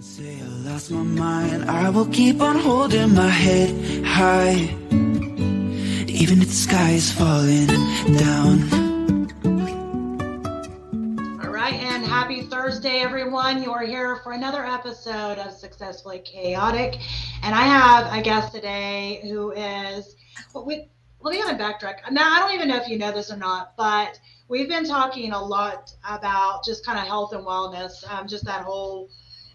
Say I lost my mind. I will keep on holding my head high, even if the sky is falling down. All right, and happy Thursday, everyone. You are here for another episode of Successfully Chaotic. And I have a guest today who is, well, we, let me kind of backtrack. Now, I don't even know if you know this or not, but we've been talking a lot about just kind of health and wellness, um, just that whole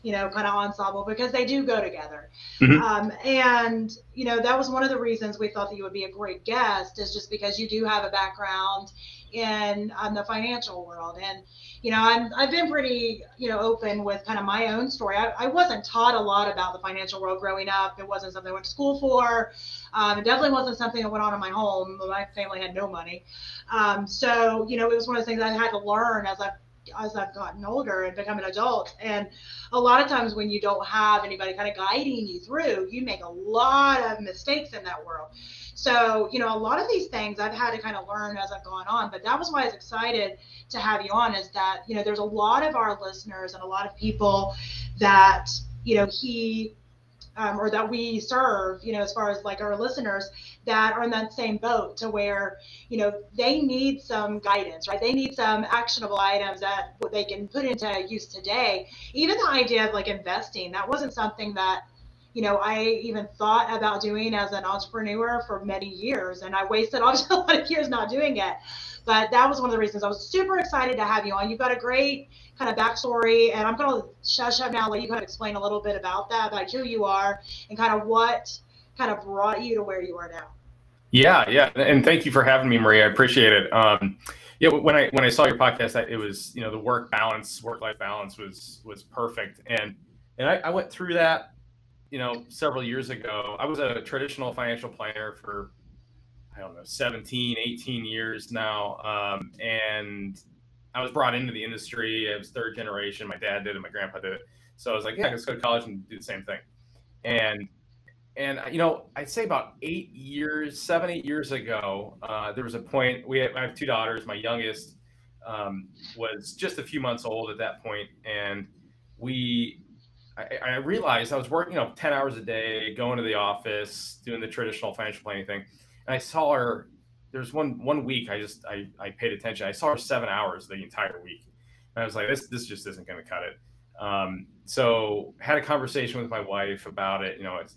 you know, kind of ensemble because they do go together. Mm-hmm. Um, and, you know, that was one of the reasons we thought that you would be a great guest is just because you do have a background in um, the financial world. And, you know, I'm, I've been pretty, you know, open with kind of my own story. I, I wasn't taught a lot about the financial world growing up. It wasn't something I went to school for. Um, it definitely wasn't something that went on in my home. My family had no money. Um, so, you know, it was one of the things I had to learn as I've as I've gotten older and become an adult. And a lot of times when you don't have anybody kind of guiding you through, you make a lot of mistakes in that world. So, you know, a lot of these things I've had to kind of learn as I've gone on. But that was why I was excited to have you on is that, you know, there's a lot of our listeners and a lot of people that, you know, he um, or that we serve, you know, as far as like our listeners that are in that same boat to where, you know, they need some guidance, right? They need some actionable items that they can put into use today. Even the idea of like investing, that wasn't something that, you know, I even thought about doing as an entrepreneur for many years. And I wasted a lot of years not doing it. But that was one of the reasons I was super excited to have you on. You've got a great kind of backstory, and I'm going to shush up now, let you kind of explain a little bit about that, about who you are, and kind of what kind of brought you to where you are now. Yeah, yeah, and thank you for having me, Maria. I appreciate it. Um, yeah, when I when I saw your podcast, it was you know the work balance, work life balance was was perfect, and and I, I went through that, you know, several years ago. I was a traditional financial planner for I don't know 17, 18 years now, um, and I was brought into the industry. I was third generation. My dad did it. My grandpa did it. So I was like, yeah, let's go to college and do the same thing. And and you know, I'd say about eight years, seven, eight years ago, uh, there was a point. We have, I have two daughters. My youngest um, was just a few months old at that point, and we. I, I realized I was working, you know, ten hours a day, going to the office, doing the traditional financial planning thing, I saw her there's one one week I just I, I paid attention. I saw her seven hours the entire week. And I was like, this this just isn't going to cut it. Um, so had a conversation with my wife about it. You know, it's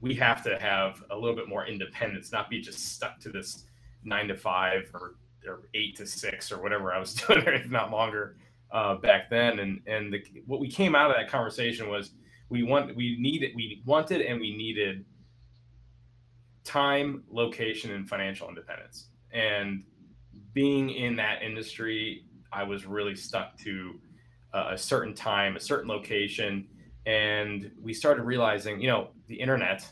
we have to have a little bit more independence, not be just stuck to this nine to five or, or eight to six or whatever I was doing, if not longer uh, back then. And and the, what we came out of that conversation was we want we needed we wanted and we needed time, location, and financial independence. And being in that industry, I was really stuck to uh, a certain time, a certain location. And we started realizing, you know, the internet,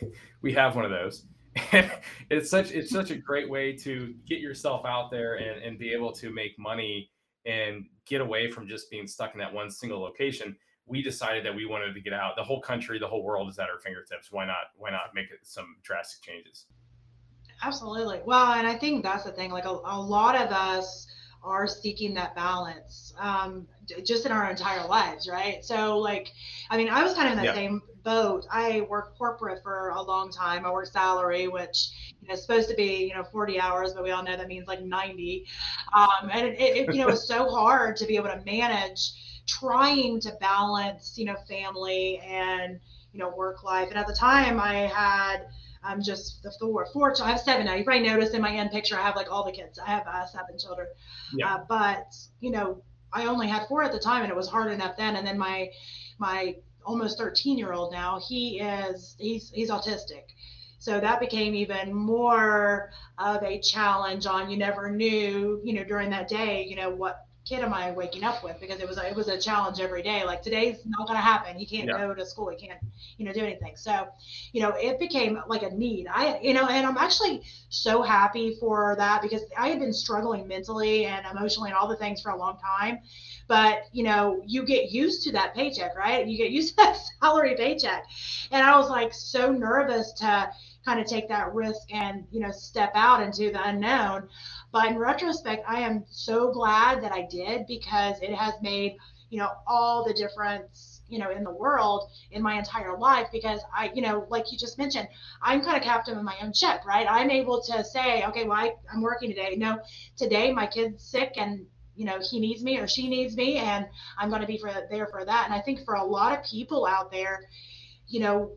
we have one of those. It's such it's such a great way to get yourself out there and, and be able to make money and get away from just being stuck in that one single location we decided that we wanted to get out. The whole country, the whole world is at our fingertips. Why not? Why not make some drastic changes? Absolutely. Well, and I think that's the thing. Like a, a lot of us are seeking that balance um, just in our entire lives, right? So, like, I mean, I was kind of in that yeah. same boat. I worked corporate for a long time. I worked salary, which you know is supposed to be you know 40 hours, but we all know that means like 90. Um, and it, it, you know it's so hard to be able to manage trying to balance, you know, family and, you know, work life. And at the time I had, I'm um, just the four, four, I have seven now. You probably noticed in my end picture, I have like all the kids. I have uh, seven children. Yeah. Uh, but, you know, I only had four at the time and it was hard enough then. And then my, my almost 13 year old now, he is, he's, he's autistic. So that became even more of a challenge on you never knew, you know, during that day, you know, what kid am I waking up with? Because it was a, it was a challenge every day. Like today's not going to happen. He can't yeah. go to school. He can't, you know, do anything. So, you know, it became like a need. I, you know, and I'm actually so happy for that because I had been struggling mentally and emotionally and all the things for a long time. But you know, you get used to that paycheck, right? You get used to that salary paycheck, and I was like so nervous to kind of take that risk and you know step out into the unknown but in retrospect, I am so glad that I did because it has made you know, all the difference, you know, in the world in my entire life because I, you know, like you just mentioned, I'm kind of captain of my own ship, right? I'm able to say, okay, well, I, I'm working today. No, today my kid's sick and you know he needs me or she needs me and i'm going to be for there for that and i think for a lot of people out there you know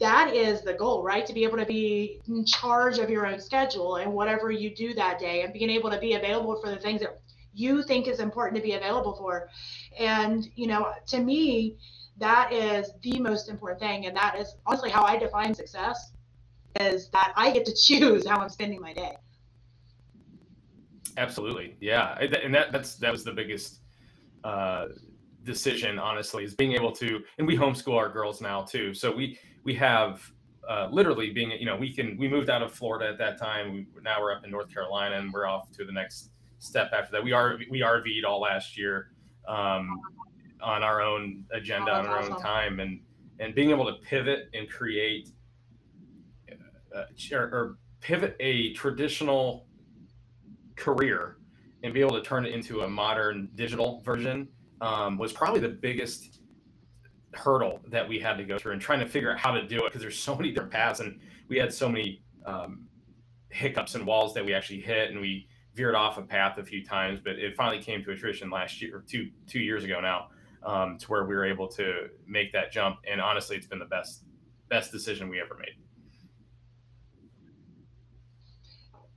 that is the goal right? To be able to be in charge of your own schedule and whatever you do that day and being able to be available for the things that you think is important to be available for. And you know to me that is the most important thing. And that is honestly how i define success is that i get to choose how i'm spending my day. Absolutely, yeah, and that that's that was the biggest uh, decision, honestly, is being able to, and we homeschool our girls now too. So we we have uh, literally being, you know, we can we moved out of Florida at that time. We now we're up in North Carolina, and we're off to the next step after that. We are we RV'd all last year um, on our own agenda, oh, on our awesome. own time, and and being able to pivot and create uh, or, or pivot a traditional career and be able to turn it into a modern digital version um, was probably the biggest hurdle that we had to go through and trying to figure out how to do it because there's so many different paths and we had so many um, hiccups and walls that we actually hit and we veered off a path a few times but it finally came to attrition last year or two two years ago now um, to where we were able to make that jump and honestly it's been the best best decision we ever made.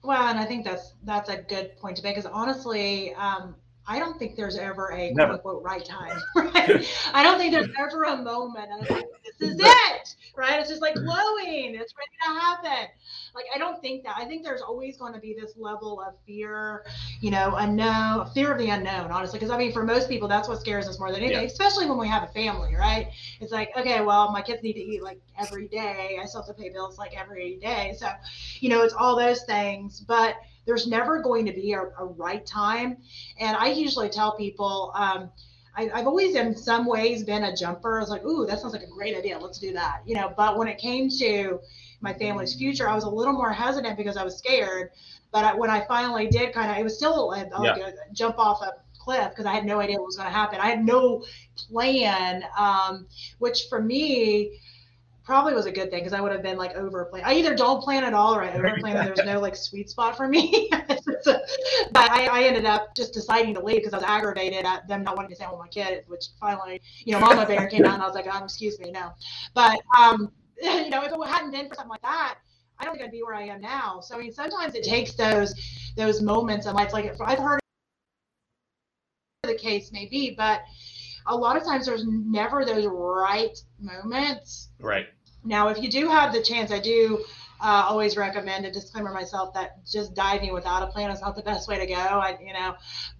Well, and I think that's that's a good point to make because honestly, um, I don't think there's ever a quote unquote right time. Right? I don't think there's ever a moment. And like, this is it, right? It's just like glowing. It's ready to happen. Like I don't think that. I think there's always going to be this level of fear, you know, unknown, fear of the unknown. Honestly, because I mean, for most people, that's what scares us more than anything. Yeah. Especially when we have a family, right? It's like, okay, well, my kids need to eat like every day. I still have to pay bills like every day. So, you know, it's all those things, but there's never going to be a, a right time. And I usually tell people, um, I, have always in some ways been a jumper. I was like, ooh, that sounds like a great idea. Let's do that. You know, but when it came to my family's future, I was a little more hesitant because I was scared. But I, when I finally did kind of, it was still like yeah. a jump off a cliff because I had no idea what was going to happen. I had no plan, um, which for me, probably was a good thing because I would have been like over plan. I either don't plan at all or I and there's no like sweet spot for me. but I, I, ended up just deciding to leave because I was aggravated at them not wanting to with my kid, which finally, you know, Mama Bear came out and I was like, um, excuse me, no. But um, you know, if it hadn't been for something like that, I don't think I'd be where I am now. So I mean, sometimes it takes those those moments in life. Like I've heard the case may be, but a lot of times there's never those right moments. Right. Now, if you do have the chance, I do uh, always recommend a disclaimer myself that just diving without a plan is not the best way to go. I, you know,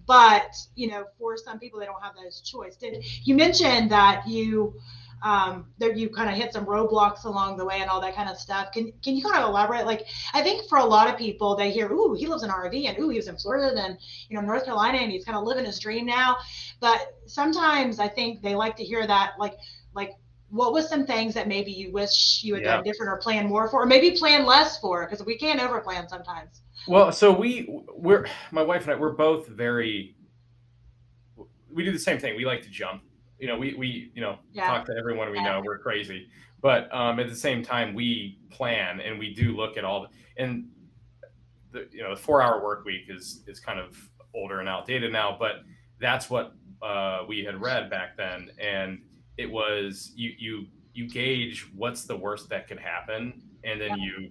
but you know, for some people, they don't have those choice. Did you mentioned that you um, that you kind of hit some roadblocks along the way and all that kind of stuff. Can can you kind of elaborate? Like, I think for a lot of people, they hear, "Ooh, he lives in RV," and "Ooh, he was in Florida," and you know, North Carolina, and he's kind of living his dream now. But sometimes I think they like to hear that, like, like what was some things that maybe you wish you had yeah. done different or planned more for, or maybe plan less for? Because we can't overplan sometimes. Well, so we we're my wife and I we're both very we do the same thing. We like to jump. You know, we we you know yeah. talk to everyone we yeah. know. We're crazy, but um, at the same time, we plan and we do look at all the and the you know the four hour work week is is kind of older and outdated now, but that's what uh, we had read back then, and it was you you you gauge what's the worst that could happen, and then you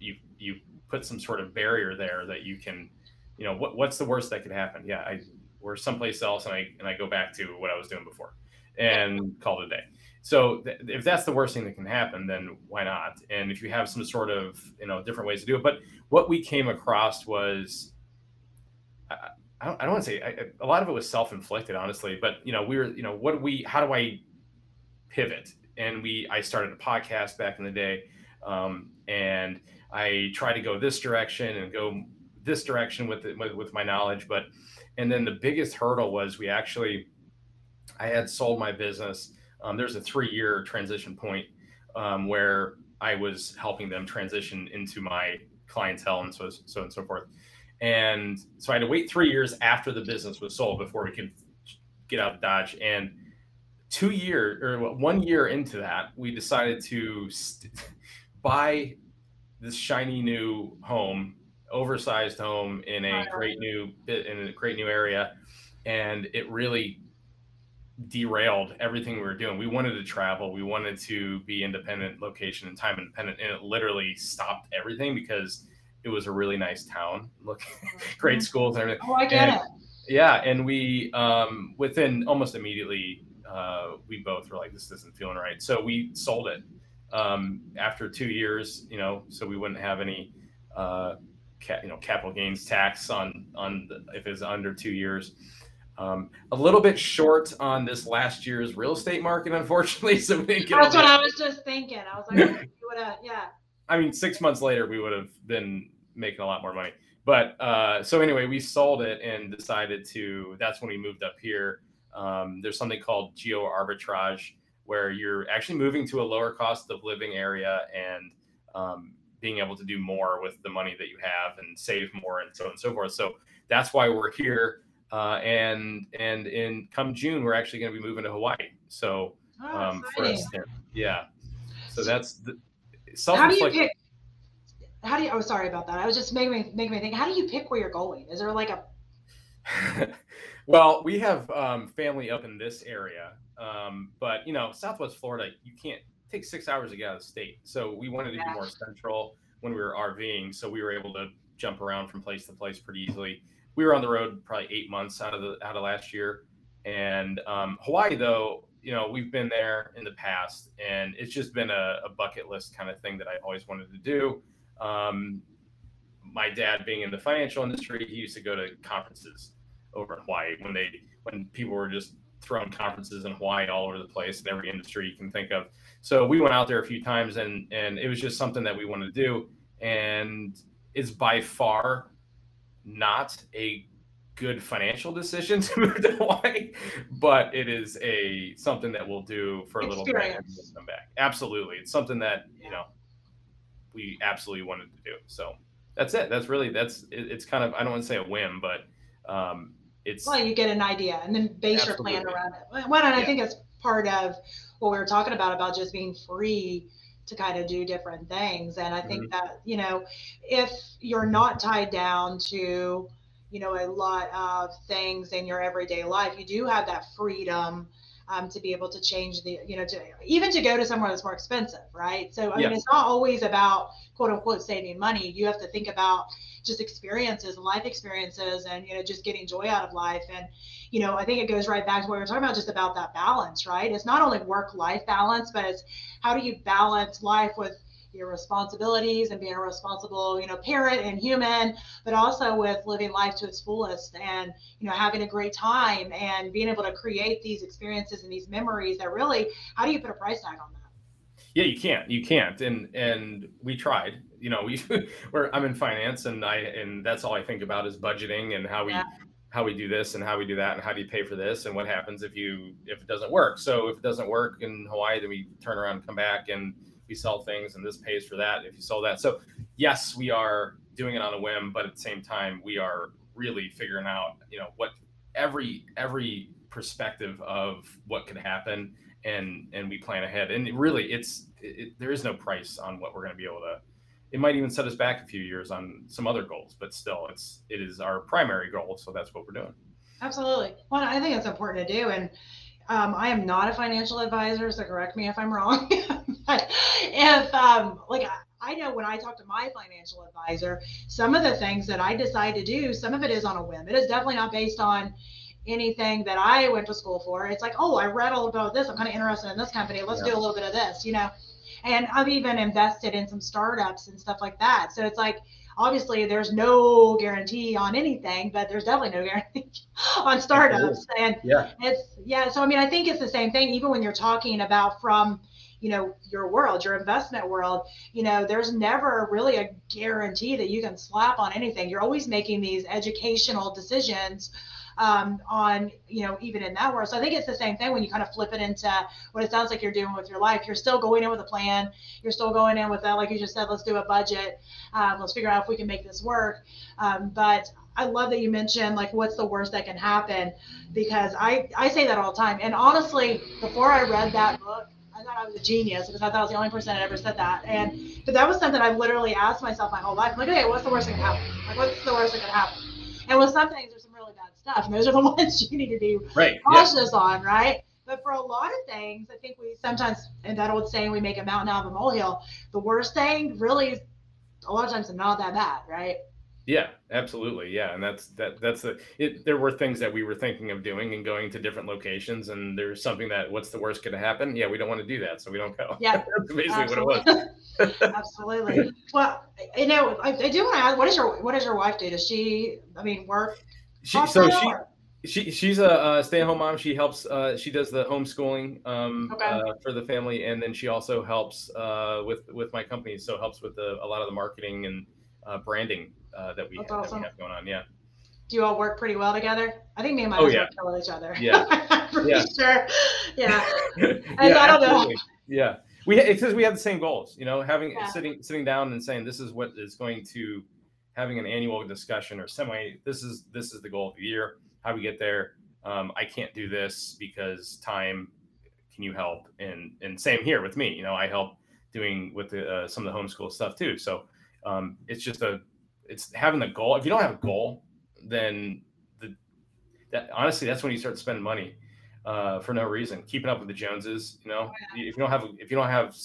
you you put some sort of barrier there that you can, you know, what what's the worst that could happen? Yeah, I we're someplace else, and I and I go back to what I was doing before, and call it a day. So th- if that's the worst thing that can happen, then why not? And if you have some sort of you know different ways to do it, but what we came across was. I don't, I don't want to say I, a lot of it was self-inflicted, honestly. But you know, we were, you know, what do we? How do I pivot. And we, I started a podcast back in the day, um, and I try to go this direction and go this direction with, with with my knowledge. But and then the biggest hurdle was we actually, I had sold my business. Um, there's a three year transition point um, where I was helping them transition into my clientele and so so and so forth. And so I had to wait three years after the business was sold before we could get out of Dodge. And two years or one year into that, we decided to st- buy this shiny new home, oversized home in a great new bit in a great new area, and it really derailed everything we were doing. We wanted to travel, we wanted to be independent, location and time independent, and it literally stopped everything because it was a really nice town, look, great mm-hmm. schools and everything. Oh, I get and, it. Yeah, and we um, within almost immediately uh, we both were like, this isn't feeling right, so we sold it um, after two years. You know, so we wouldn't have any. Uh, you know, capital gains tax on on the, if it's under two years. Um, a little bit short on this last year's real estate market, unfortunately. So we didn't get. That's what I was just thinking. I was like, would have, yeah. I mean, six months later, we would have been making a lot more money. But uh, so anyway, we sold it and decided to. That's when we moved up here. Um, there's something called geo arbitrage, where you're actually moving to a lower cost of living area and um, being able to do more with the money that you have and save more and so on and so forth. So that's why we're here uh, and and in come June, we're actually going to be moving to Hawaii. So oh, um, for us, yeah. So that's the. How do you pick? How do you? Oh, sorry about that. I was just making me making me think. How do you pick where you're going? Is there like a? well, we have um, family up in this area, um, but you know, Southwest Florida, you can't take six hours to get out of the state. So we wanted to be more central when we were RVing, so we were able to jump around from place to place pretty easily we were on the road probably eight months out of the out of last year. And um, Hawaii, though, you know, we've been there in the past, and it's just been a, a bucket list kind of thing that I always wanted to do. Um, my dad, being in the financial industry, he used to go to conferences over in Hawaii when they when people were just throwing conferences in Hawaii all over the place in every industry you can think of. So we went out there a few times, and and it was just something that we wanted to do, and it's by far not a good financial decision to move to Hawaii, but it is a something that we'll do for a little bit and come back. Absolutely, it's something that you know we absolutely wanted to do. So that's it. That's really that's it, it's kind of I don't want to say a whim, but um, it's well you get an idea and then base absolutely. your plan around it. Well, and I think it's part of what we were talking about about just being free to kind of do different things. And I think mm-hmm. that, you know, if you're not tied down to, you know, a lot of things in your everyday life, you do have that freedom um, to be able to change the, you know, to even to go to somewhere that's more expensive, right? So, I yeah. mean, it's not always about quote unquote saving money. You have to think about just experiences, life experiences, and, you know, just getting joy out of life. And, you know, I think it goes right back to what we were talking about, just about that balance, right? It's not only work life balance, but it's how do you balance life with, your responsibilities and being a responsible you know parent and human but also with living life to its fullest and you know having a great time and being able to create these experiences and these memories that really how do you put a price tag on that yeah you can't you can't and and we tried you know we where i'm in finance and i and that's all i think about is budgeting and how we yeah. how we do this and how we do that and how do you pay for this and what happens if you if it doesn't work so if it doesn't work in hawaii then we turn around and come back and we sell things and this pays for that if you sell that. So yes, we are doing it on a whim, but at the same time, we are really figuring out, you know, what every every perspective of what could happen and and we plan ahead. And really, it's it, there is no price on what we're going to be able to. It might even set us back a few years on some other goals, but still, it's it is our primary goal. So that's what we're doing. Absolutely. Well, I think it's important to do, and um, I am not a financial advisor, so correct me if I'm wrong. but if, um, like, I know when I talk to my financial advisor, some of the things that I decide to do, some of it is on a whim. It is definitely not based on anything that I went to school for. It's like, oh, I read all about this. I'm kind of interested in this company. Let's yeah. do a little bit of this, you know. And I've even invested in some startups and stuff like that. So it's like, obviously there's no guarantee on anything, but there's definitely no guarantee on startups. And yeah. it's yeah. So I mean, I think it's the same thing. Even when you're talking about from you know your world your investment world you know there's never really a guarantee that you can slap on anything you're always making these educational decisions um, on, you know, even in that world. So I think it's the same thing when you kind of flip it into what it sounds like you're doing with your life. You're still going in with a plan. You're still going in with that, like you just said, let's do a budget. Um, let's figure out if we can make this work. Um, but I love that you mentioned like what's the worst that can happen because I I say that all the time. And honestly, before I read that book, I thought I was a genius because I thought I was the only person that ever said that. And but that was something I've literally asked myself my whole life. Like, okay, what's the worst that can happen? Like, what's the worst that can happen? And with some things, there's some really bad stuff, and those are the ones you need to be right cautious yeah. on, right? But for a lot of things, I think we sometimes, and that old saying, we make a mountain out of a molehill. The worst thing really, a lot of times, not that bad, right? Yeah, absolutely. Yeah, and that's that. That's the. It, there were things that we were thinking of doing and going to different locations, and there's something that what's the worst could happen? Yeah, we don't want to do that, so we don't go. Yeah, that's basically absolutely. what it was. absolutely. Well, you know, I, I do want to ask, what is your what does your wife do? Does she, I mean, work? She, so she. She she's a, stay-at-home mom. She helps. Uh, she does the homeschooling um, okay. uh, for the family, and then she also helps uh, with with my company. So helps with the, a lot of the marketing and uh, branding uh, that we, have, awesome. that we have going on. Yeah. Do you all work pretty well together? I think me and my oh, yeah. kill each other. Yeah. pretty yeah. sure. Yeah. yeah, I don't absolutely. know. Yeah. We it's because we have the same goals. You know, having yeah. sitting sitting down and saying this is what is going to having an annual discussion or semi. This is this is the goal of the year. How we get there. Um, I can't do this because time. Can you help? And and same here with me. You know, I help doing with the, uh, some of the homeschool stuff too. So um, it's just a it's having the goal. If you don't have a goal, then the that honestly that's when you start spending money uh, for no reason, keeping up with the Joneses. You know, yeah. if you don't have if you don't have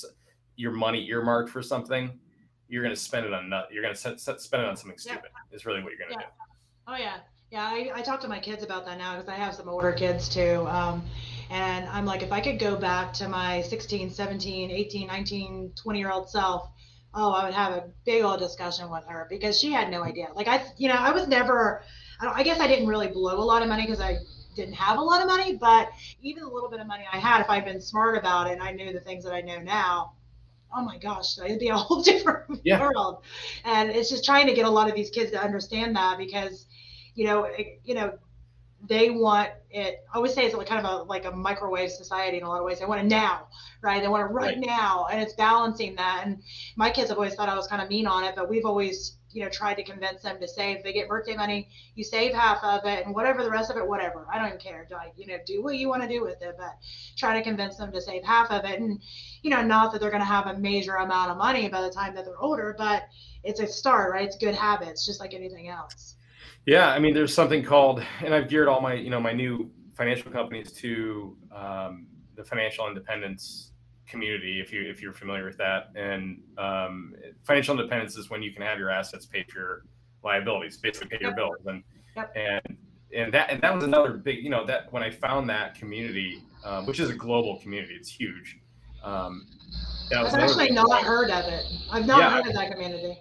your money earmarked for something, you're going to spend it on nut. You're going to set, set, spend it on something stupid. Yeah. Is really what you're going to yeah. do. Oh yeah, yeah. I, I talk to my kids about that now because I have some older kids too. Um, and I'm like, if I could go back to my 16, 17, 18, 19, 20 year old self oh, I would have a big old discussion with her because she had no idea. Like I, you know, I was never, I, I guess I didn't really blow a lot of money because I didn't have a lot of money, but even the little bit of money I had, if I'd been smart about it and I knew the things that I know now, oh my gosh, it'd be a whole different yeah. world. And it's just trying to get a lot of these kids to understand that because, you know, it, you know, they want it. I always say it's like kind of a like a microwave society in a lot of ways. They want it now, right? They want it right, right, now, and it's balancing that. And my kids have always thought I was kind of mean on it, but we've always you know tried to convince them to save. They get birthday money, you save half of it, and whatever the rest of it, whatever. I don't even care. Like you know, do what you want to do with it, but try to convince them to save half of it. And you know, not that they're going to have a major amount of money by the time that they're older, but it's a start, right? It's good habits, just like anything else. Yeah, I mean, there's something called, and I've geared all my, you know, my new financial companies to um, the financial independence community. If you if you're familiar with that, and um, financial independence is when you can have your assets pay for your liabilities, basically pay your bills, and yep. and and that and that was another big, you know, that when I found that community, um, which is a global community, it's huge. Um, I've actually not heard of it. I've not yeah, heard of that community.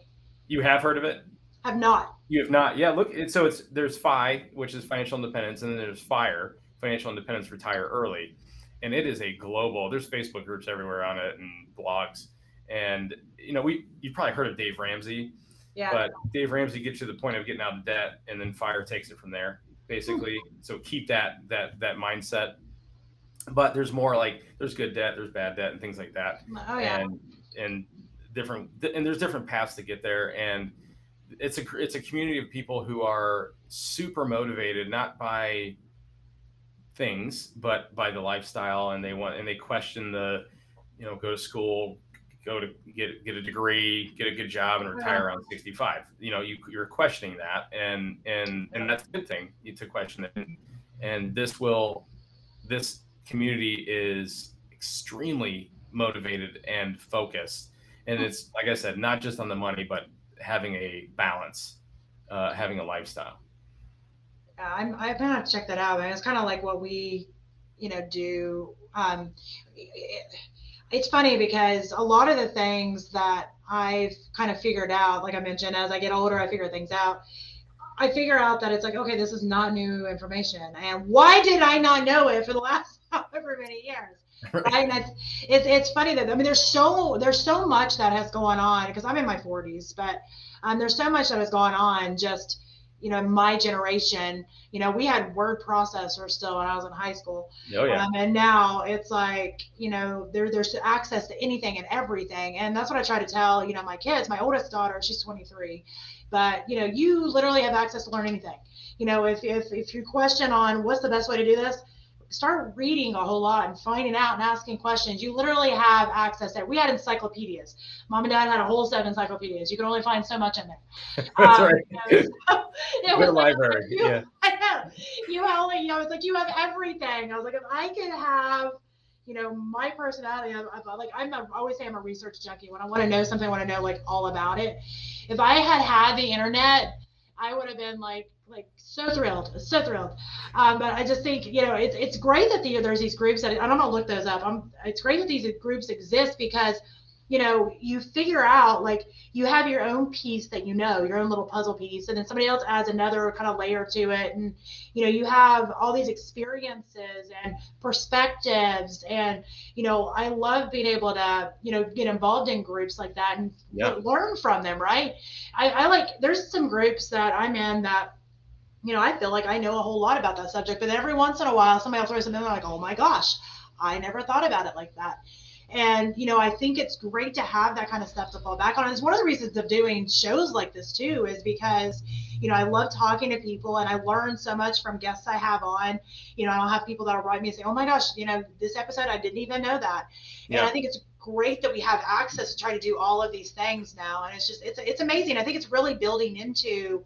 You have heard of it? Have not. You have not. Yeah, look. So it's there's FI, which is financial independence, and then there's FIRE, financial independence, retire early, and it is a global. There's Facebook groups everywhere on it and blogs, and you know we you've probably heard of Dave Ramsey. Yeah. But Dave Ramsey gets you to the point of getting out of debt, and then FIRE takes it from there, basically. Hmm. So keep that that that mindset. But there's more like there's good debt, there's bad debt, and things like that. Oh yeah. And and different and there's different paths to get there, and it's a it's a community of people who are super motivated not by things but by the lifestyle and they want and they question the you know go to school go to get get a degree get a good job and retire around 65 you know you you're questioning that and and and that's a good thing you to question it. And this will this community is extremely motivated and focused. And it's like i said not just on the money but having a balance, uh, having a lifestyle. I'm I'm gonna have to check that out. And it's kind of like what we, you know, do. Um, it, it's funny because a lot of the things that I've kind of figured out, like I mentioned, as I get older, I figure things out. I figure out that it's like, okay, this is not new information, and why did I not know it for the last however many years? right? And it's, it's it's funny that I mean there's so there's so much that has gone on because I'm in my 40s, but um, there's so much that has gone on just you know, my generation, you know, we had word processors still when I was in high school. Oh yeah. Um, and now it's like, you know, there, there's access to anything and everything. And that's what I try to tell, you know, my kids, my oldest daughter, she's 23, but you know, you literally have access to learn anything. You know, if, if, if you question on what's the best way to do this, start reading a whole lot and finding out and asking questions. You literally have access there. We had encyclopedias. Mom and dad had a whole set of encyclopedias. You could only find so much in there. That's Um, right. you know, so it was like, library. you- Yeah. I know. You only, you know, it's like you have everything. I was like, if I could have, you know, my personality, I'm, I'm like, I'm a, I always say I'm a research junkie. When I want to know something, I want to know like all about it. If I had had the internet, I would have been like, like so thrilled, so thrilled. Um, but I just think, you know, it's it's great that the, there's these groups that I don't know, look those up. I'm, it's great that these groups exist because, you know, you figure out like you have your own piece that you know, your own little puzzle piece, and then somebody else adds another kind of layer to it, and you know, you have all these experiences and perspectives, and you know, I love being able to, you know, get involved in groups like that and learn from them, right? I, I like there's some groups that I'm in that you know, I feel like I know a whole lot about that subject, but every once in a while somebody will throw something in, like, oh my gosh, I never thought about it like that. And, you know, I think it's great to have that kind of stuff to fall back on. And it's one of the reasons of doing shows like this too, is because, you know, I love talking to people and I learn so much from guests I have on. You know, I'll have people that'll write me and say, oh my gosh, you know, this episode, I didn't even know that. And I think it's great that we have access to try to do all of these things now. And it's just, it's, it's amazing. I think it's really building into,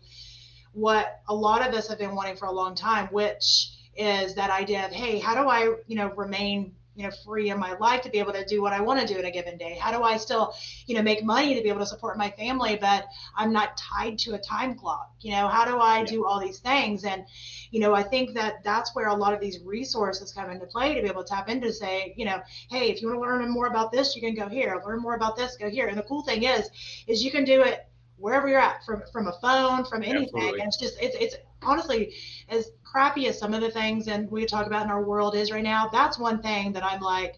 what a lot of us have been wanting for a long time, which is that idea of, hey, how do I, you know, remain, you know, free in my life to be able to do what I want to do in a given day? How do I still, you know, make money to be able to support my family, but I'm not tied to a time clock? You know, how do I Yeah. do all these things? And, you know, I think that that's where a lot of these resources come into play to be able to tap into say, you know, hey, if you want to learn more about this, you can go here. Learn more about this, go here. And the cool thing is, is you can do it wherever you're at from from a phone from anything Absolutely. and it's just it's it's honestly as crappy as some of the things and we talk about in our world is right now that's one thing that i'm like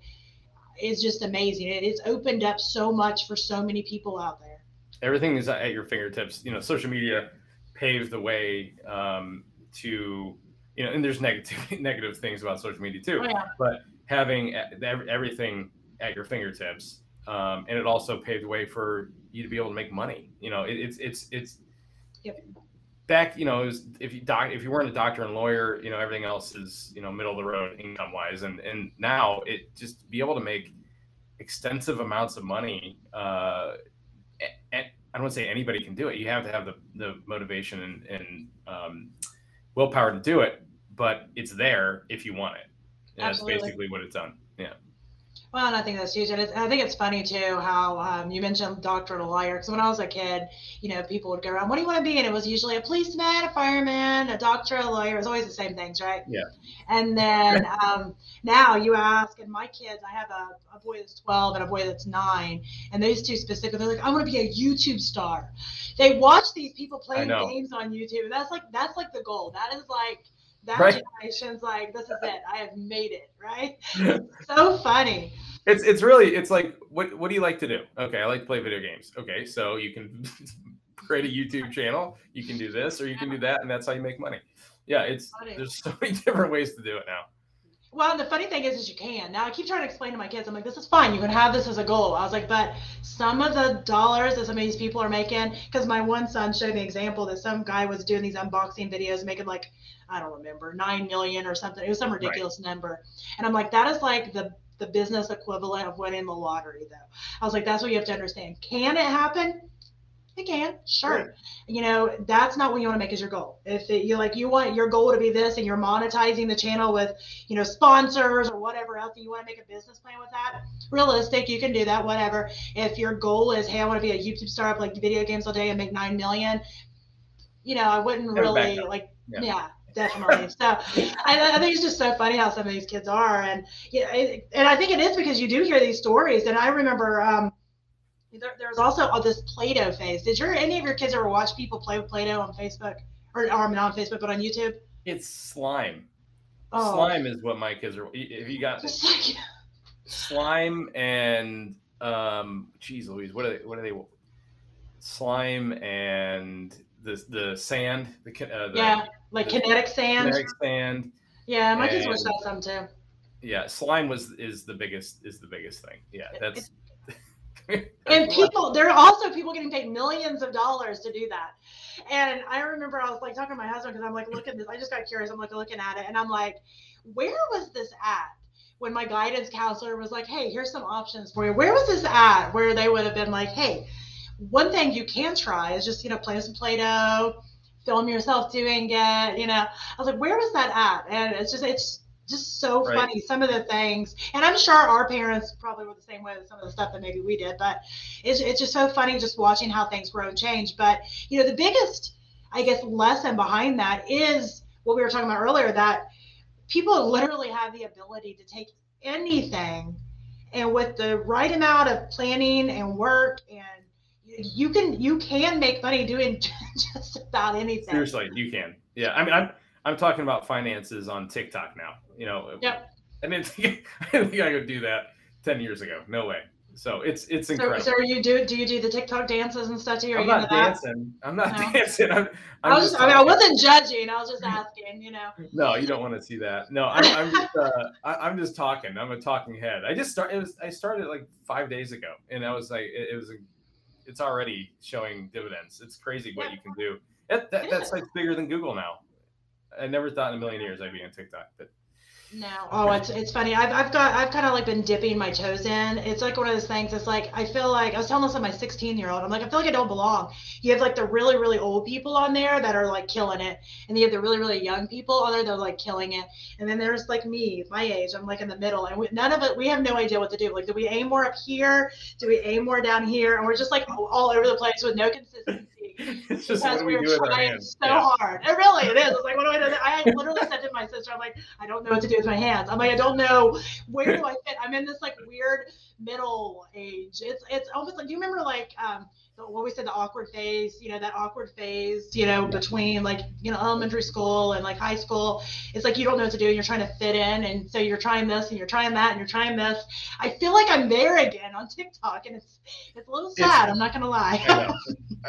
is just amazing it, it's opened up so much for so many people out there everything is at your fingertips. You know, social media paves the way um, to you know, and there's negative negative things about social media too. oh, yeah. But having everything at your fingertips, um, and it also paved the way for you to be able to make money. You know, it, it's it's it's Yep. back. You know, it was, if you doc, if you weren't a doctor and lawyer, you know, everything else is you know middle of the road income wise, and and now it just be able to make extensive amounts of money. Uh, and I don't want to say anybody can do it. You have to have the, the motivation and, and um, willpower to do it, but it's there if you want it. And that's basically what it's done. Yeah. Well, and I think that's huge, and it's, I think it's funny too how um, you mentioned doctor and a lawyer. Because when I was a kid, you know, people would go around, "What do you want to be?" And it was usually a policeman, a fireman, a doctor, a lawyer. It was always the same things, right? Yeah. And then um, now you ask, and my kids, I have a, a boy that's 12 and a boy that's nine, and those two specifically, they're like, "I want to be a YouTube star." They watch these people playing games on YouTube, and that's like that's like the goal. That is like that Right. generation's like, "This is it. I have made it." Right? so funny. It's it's really it's like what what do you like to do? Okay, I like to play video games. Okay, so you can create a YouTube channel, you can do this or you can do that, and that's how you make money. Yeah, it's Funny. there's so many different ways to do it now. Well, the funny thing is, is you can. Now I keep trying to explain to my kids. I'm like, this is fine. You can have this as a goal. I was like, but some of the dollars that some of these people are making, because my one son showed me an example that some guy was doing these unboxing videos, making like, I don't remember, nine million or something. It was some ridiculous number, and I'm like, that is like the the business equivalent of winning the lottery, though. I was like, that's what you have to understand. Can it happen? It can, sure. Sure. You know, that's not what you want to make as your goal. If it, you like, you want your goal to be this, and you're monetizing the channel with, you know, sponsors or whatever else, and you want to make a business plan with that. Realistic, you can do that. Whatever. If your goal is, hey, I want to be a YouTube star, play video games all day, and make nine million, you know, I wouldn't Never really like, Yeah. yeah. Definitely. So I, I think it's just so funny how some of these kids are, and yeah, it, and I think it is because you do hear these stories. And I remember um, there, there's also all this Play-Doh phase. Did your any of your kids ever watch people play with Play-Doh on Facebook or, or not on Facebook but on YouTube? It's slime. Oh, Slime is what my kids are. If you got just like slime and um geez louise what are they what are they slime and the the sand, the, uh, the yeah, like kinetic sand. Kinetic sand. Yeah, my kids wish that some too. Yeah, slime was is the biggest is the biggest thing. Yeah, that's. And people, there are also people getting paid millions of dollars to do that. And I remember I was like talking to my husband because I'm like, look at this. I just got curious. I'm like looking at it, and I'm like, where was this at? When my guidance counselor was like, hey, here's some options for you. Where was this at? Where they would have been like, hey, one thing you can try is just you know play some Play-Doh, film yourself doing it. You know, I was like, where was that at? And it's just it's just so right. funny some of the things and i'm sure our parents probably were the same way with some of the stuff that maybe we did but it's, it's just so funny just watching how things grow and change but you know the biggest i guess lesson behind that is what we were talking about earlier that people literally have the ability to take anything and with the right amount of planning and work and you can you can make money doing just about anything. Seriously, you can. Yeah, I mean, I'm I'm talking about finances on TikTok now. You know. Yep. I didn't think I didn't think I could do that ten years ago. No way. So it's it's incredible. So, so you do do you do the TikTok dances and stuff too? I'm not dancing. I'm not no. dancing. I'm, I'm I was just, I, mean, I wasn't judging. I was just asking. You know. No, you don't want to see that. No, I'm, I'm just uh, I, am just talking. I'm a talking head. I just started. It was I started like five days ago, and I was like, it, it was a it's already showing dividends. It's crazy what you can do. That, that, that site's bigger than Google now. I never thought in a million years I'd be on TikTok, but no. Oh, it's it's funny. I've I've got I've kind of like been dipping my toes in. It's like one of those things. It's like I feel like I was telling this to my 16 year old. I'm like I feel like I don't belong. You have like the really really old people on there that are like killing it, and you have the really really young people on there that are like killing it. And then there's like me, my age. I'm like in the middle, and we, none of it. We have no idea what to do. Like, do we aim more up here? Do we aim more down here? And we're just like all over the place with no consistency. It's just because we, we are trying so yeah. hard. It really it is. It's like what do I do? I literally said to my sister, I'm like, I don't know what to do with my hands. I'm like, I don't know where do I fit. I'm in this like weird middle age. It's it's almost like do you remember like um what we said the awkward phase you know that awkward phase you know between like you know elementary school and like high school. It's like you don't know what to do and you're trying to fit in. And so you're trying this and you're trying that and you're trying this. I feel like i'm there again on tiktok and it's it's a little sad it's, i'm not gonna lie.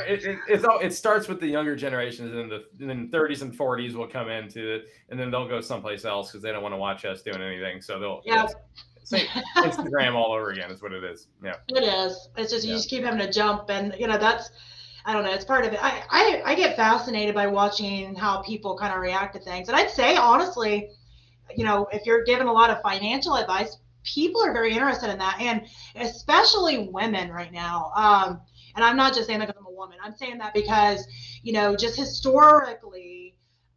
It, it, it's all, it starts with the younger generations and then the and then 30s and 40s will come into it and then they'll go someplace else because they don't want to watch us doing anything. So they'll yeah same Instagram all over again is what it is. Yeah. It is. It's just you yeah. just keep having to jump, and you know that's. I don't know. It's part of it. I, I I get fascinated by watching how people kind of react to things, and I'd say honestly, you know, if you're given a lot of financial advice, people are very interested in that, and especially women right now. Um, and I'm not just saying that because I'm a woman. I'm saying that because you know, just historically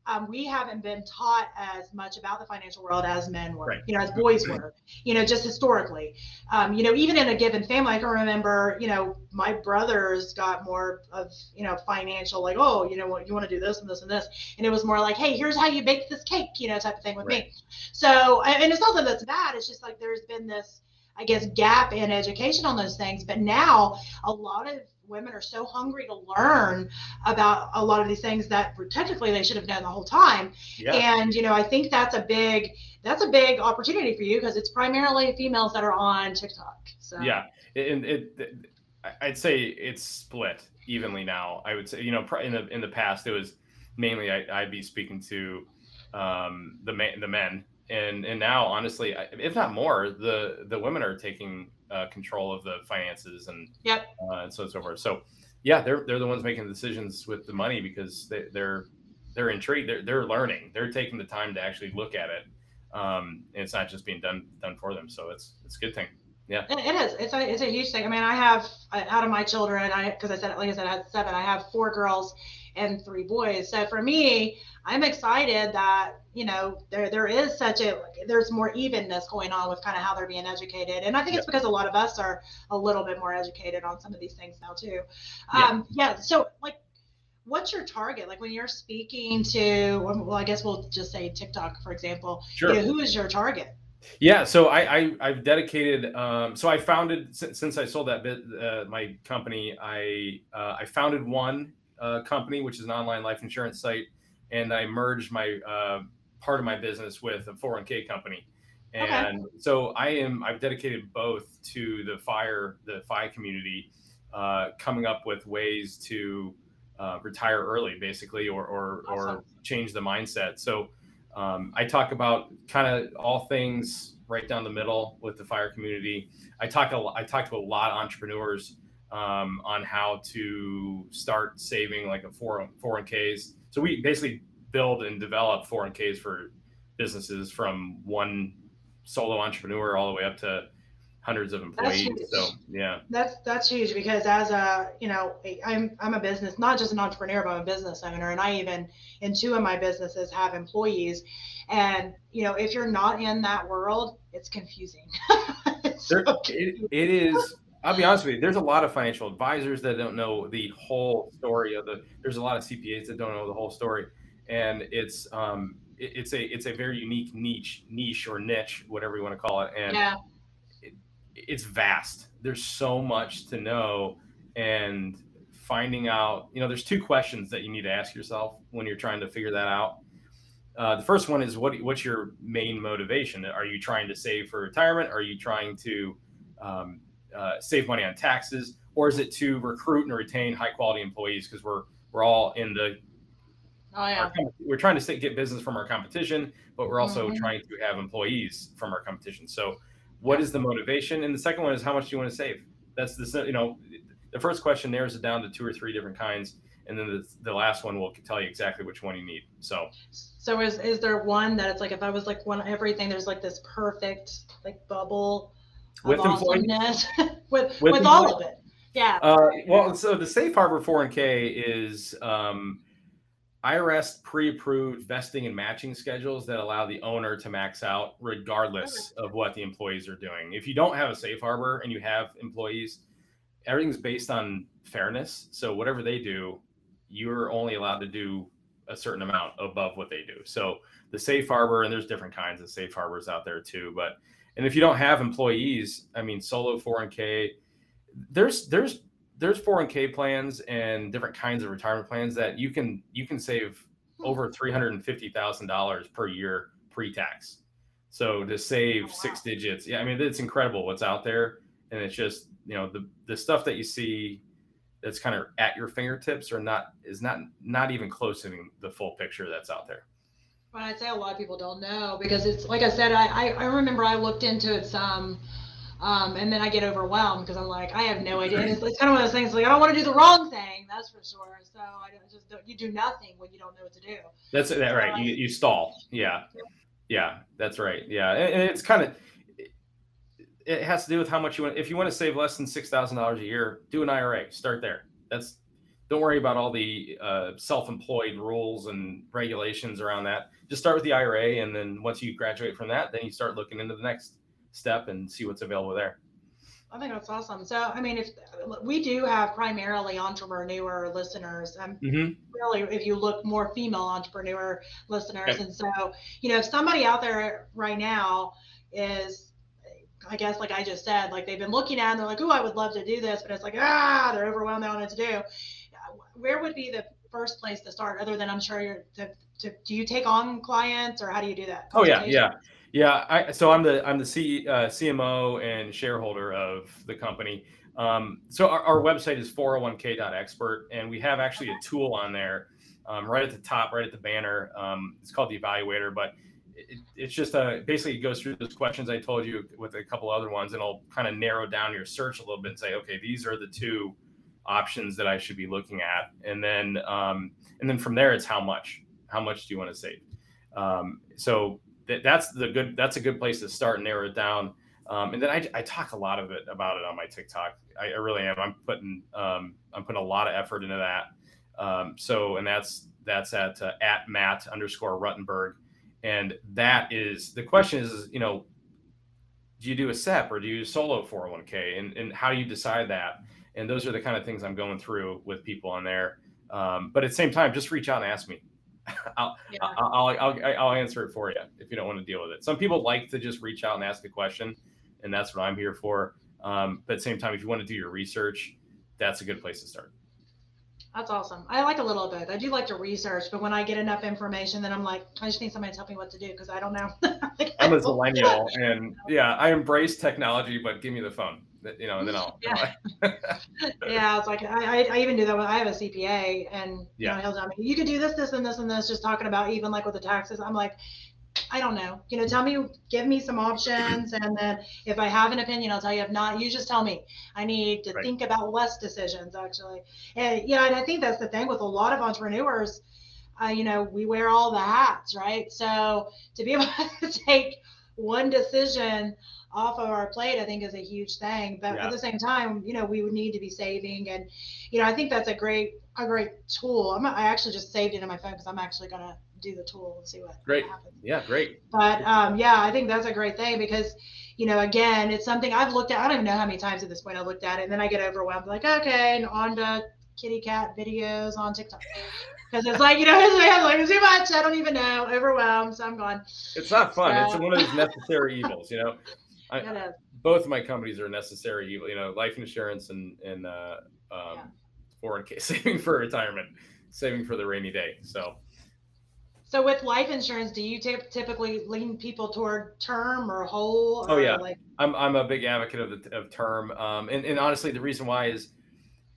um, we haven't been taught as much about the financial world as men were, right. you know, as boys were, you know, just historically. Um, you know, even in a given family, I can remember, you know, my brothers got more of, you know, financial, like, oh, you know, what you want to do this and this and this. And it was more like, hey, here's how you bake this cake, you know, type of thing with right. me. So, and it's not that that's bad. It's just like there's been this, I guess, gap in education on those things. But now a lot of women are so hungry to learn about a lot of these things that technically they should have known the whole time. Yeah. And you know, I think that's a big that's a big opportunity for you because it's primarily females that are on TikTok. So yeah, and it, it, I'd say it's split evenly now. I would say you know in the in the past it was mainly I, would be speaking to um, the men, the men and and now honestly if not more the the women are taking uh, control of the finances and yep. uh, and so on and so forth. So yeah they're they're the ones making the decisions with the money because they, they're they're intrigued. They're, they're learning. They're taking the time to actually look at it um, and it's not just being done done for them. So it's it's a good thing. Yeah. It is. It's a it's a huge thing. I mean i have out of my children i because i said like i said i had seven. I have four girls and three boys. So for me i'm excited that you know there there is such a there's more evenness going on with kind of how they're being educated. And i think it's because a lot of us are a little bit more educated on some of these things now too. Um yeah, yeah so like what's your target? Like when you're speaking to well i guess we'll just say tiktok for example. Sure. You know, who is your target? Yeah so i, I have dedicated um, so i founded since, since i sold that bit uh, my company i uh, i founded one uh, company which is an online life insurance site and i merged my uh, part of my business with a 401k company. And okay. so I am, I've dedicated both to the fire, the FI community, uh, coming up with ways to uh, retire early, basically, or or, awesome. or change the mindset. So um, I talk about kind of all things right down the middle with the fire community. I talk a, I talk to a lot of entrepreneurs um, on how to start saving like a 4 401ks. So we basically build and develop 401ks for businesses from one solo entrepreneur all the way up to hundreds of employees. So yeah, that's that's huge because as a you know I'm I'm a business not just an entrepreneur but I'm a business owner and I even in two of my businesses have employees and you know if you're not in that world it's confusing. it's there, so it, it is. I'll be honest with you. There's a lot of financial advisors that don't know the whole story of the. There's a lot of CPAs that don't know the whole story, and it's um it's a it's a very unique niche niche or niche whatever you want to call it and yeah it's vast. There's so much to know, and finding out. You know, there's two questions that you need to ask yourself when you're trying to figure that out. Uh, the first one is what what's your main motivation? Are you trying to save for retirement? Are you trying to um, uh, save money on taxes, or is it to recruit and retain high quality employees? Because we're we're all in the Oh yeah. Our, we're trying to get business from our competition, but we're also mm-hmm. trying to have employees from our competition. So what is the motivation? And the second one is how much do you want to save? That's the you know the first question narrows it down to two or three different kinds, and then the, the last one will tell you exactly which one you need. So, so is is there one that it's like if I was like one everything there's like this perfect like bubble with awesomeness with with, with all of it. Yeah. Uh, well, so the safe harbor 401k is um, IRS pre-approved vesting and matching schedules that allow the owner to max out regardless of what the employees are doing. If you don't have a safe harbor and you have employees, everything's based on fairness. So whatever they do, you're only allowed to do a certain amount above what they do. So the safe harbor, and there's different kinds of safe harbors out there too. But and if you don't have employees, I mean, solo 401k, there's there's there's 401k plans and different kinds of retirement plans that you can you can save hmm. over $350,000 per year pre-tax. So to save oh, wow. six digits, yeah, I mean it's incredible what's out there, and it's just you know the the stuff that you see that's kind of at your fingertips or not is not not even close to the full picture that's out there. But I'd say a lot of people don't know because it's like I said, I I, remember I looked into it some um, and then I get overwhelmed because I'm like, I have no idea. It's, it's, kind of one of those things like I don't want to do the wrong thing, that's for sure. So I just don't, you do nothing when you don't know what to do. That's that right. You, you stall. Yeah. Yeah, that's right. Yeah, and, and it's kind of it has to do with how much you want. If you want to save less than six thousand dollars a year, do an IRA. Start there. That's don't worry about all the uh, self-employed rules and regulations around that. Just start with the IRA, and then once you graduate from that, then you start looking into the next step and see what's available there. I think that's awesome. So, I mean, if we do have primarily entrepreneur listeners, um, mm-hmm. really, if you look more female entrepreneur listeners, and so, you know, if somebody out there right now is, I guess, like I just said, like they've been looking at, and they're like, "Oh, I would love to do this," but it's like, ah, they're overwhelmed, they don't know what to do. Where would be the first place to start, other than I'm sure you're. To, do you take on clients, or how do you do that? Oh yeah, yeah. Yeah, I, so I'm the I'm the C, uh, CMO and shareholder of the company. Um, so our, our, website is 401k.expert, and we have actually a tool on there um, right at the top, right at the banner. Um, it's called the Evaluator, but it, it's just a basically it goes through those questions I told you with a couple other ones, and it'll kind of narrow down your search a little bit and say, okay, these are the two options that I should be looking at, and then um, and then from there it's how much how much do you want to save. Um, so that, that's the good that's a good place to start and narrow it down. Um, and then I, I talk a lot of it about it on my TikTok. I, I really am. I'm putting um, I'm putting a lot of effort into that. Um, so and that's that's at uh, at Matt underscore Ruttenberg, and that is the question is you know do you do a SEP or do you solo 401k and and how do you decide that? And those are the kind of things I'm going through with people on there. Um, but at the same time, just reach out and ask me. I'll, yeah. I'll, I'll, I'll, answer it for you if you don't want to deal with it. Some people like to just reach out and ask a question, and that's what I'm here for. Um, but at the same time, if you want to do your research, that's a good place to start. That's awesome. I like a little bit. I do like to research, but when I get enough information, then I'm like, I just need somebody to tell me what to do because I don't know. like, I'm a millennial, and yeah, I embrace technology, but give me the phone. You know, and then I'll. Yeah. yeah, it's like I, I, I even do that. When I have a CPA, and yeah, you know, he'll tell me you could do this, this, and this, and this. Just talking about even like with the taxes, I'm like, I don't know. You know, tell me, give me some options, and then if I have an opinion, I'll tell you. If not, you just tell me. I need to right. think about less decisions, actually. And yeah, and I think that's the thing with a lot of entrepreneurs. Uh, you know, we wear all the hats, right? So to be able to take one decision off of our plate, I think is a huge thing. But yeah. at the same time, you know, we would need to be saving, and you know, I think that's a great a great tool. I'm, I actually just saved it in my phone because I'm actually gonna do the tool and see what great. happens. Yeah, great. But um, yeah, I think that's a great thing because you know, again, it's something I've looked at. I don't even know how many times at this point I looked at it, and then I get overwhelmed. Like, okay, and on to kitty cat videos on TikTok. Because it's like, you know, it's like too much. I don't even know. Overwhelmed. So I'm going. It's not fun. So, it's one of those necessary evils, you know. I, both of my companies are necessary evil, you know, life insurance and and uh, um, yeah. 401k saving for retirement, saving for the rainy day. So. So with life insurance, do you t- typically lean people toward term or whole? Oh, or oh yeah, like... I'm I'm a big advocate of the of term, um, and and honestly, the reason why is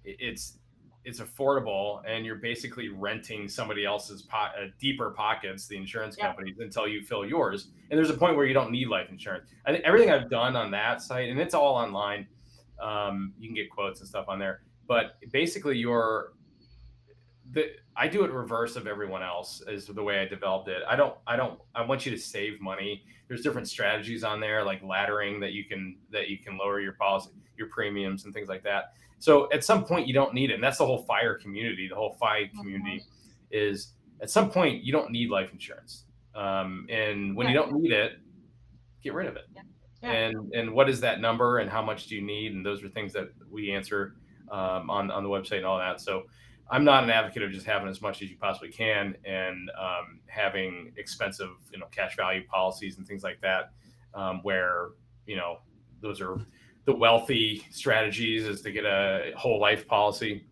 it's it's affordable and you're basically renting somebody else's po- uh, deeper pockets the insurance companies until you fill yours. And there's a point where you don't need life insurance. I think everything i've done on that site and it's all online um, you can get quotes and stuff on there but basically you're the i do it reverse of everyone else is the way i developed it. I don't i don't i want you to save money. There's different strategies on there like laddering that you can that you can lower your policy your premiums and things like that so at some point you don't need it. And that's the whole fire community, the whole FI community is at some point you don't need life insurance. Um, and when you don't need it, get rid of it. Yeah. Yeah. And and what is that number and how much do you need? And those are things that we answer um, on on the website and all that. So I'm not an advocate of just having as much as you possibly can and um, having expensive, you know, cash value policies and things like that, um, where you know those are the wealthy strategies is to get a whole life policy.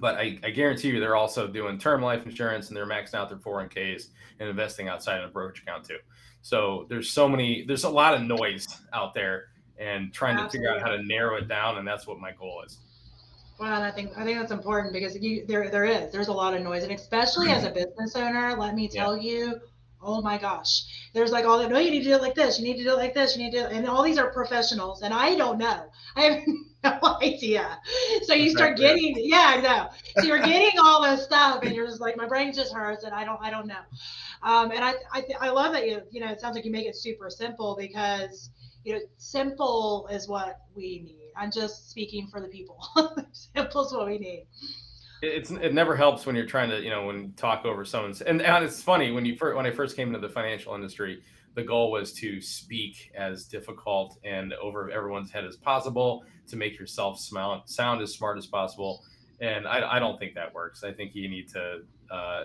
But I, I, guarantee you, they're also doing term life insurance and they're maxing out their 401ks and investing outside of a brokerage account too. So there's so many, there's a lot of noise out there and trying Absolutely. to figure out how to narrow it down. And that's what my goal is. Well, and I think I think that's important because you, there there is there's a lot of noise, and especially as a business owner, let me tell yeah. you, oh my gosh, there's like all that, no, you need to do it like this, you need to do it like this, you need to, do it. and all these are professionals, and I don't know. I have no idea. So you start getting, yeah, I know. So you're getting all this stuff, and you're just like, my brain just hurts, and I don't, I don't know. Um, and I, I, I love that you, you know, it sounds like you make it super simple because, you know, simple is what we need. I'm just speaking for the people. simple is what we need it's it never helps when you're trying to you know when talk over someone's and, and it's funny when you first when I first came into the financial industry the goal was to speak as difficult and over everyone's head as possible to make yourself sound sound as smart as possible. And I, I don't think that works. I think you need to uh,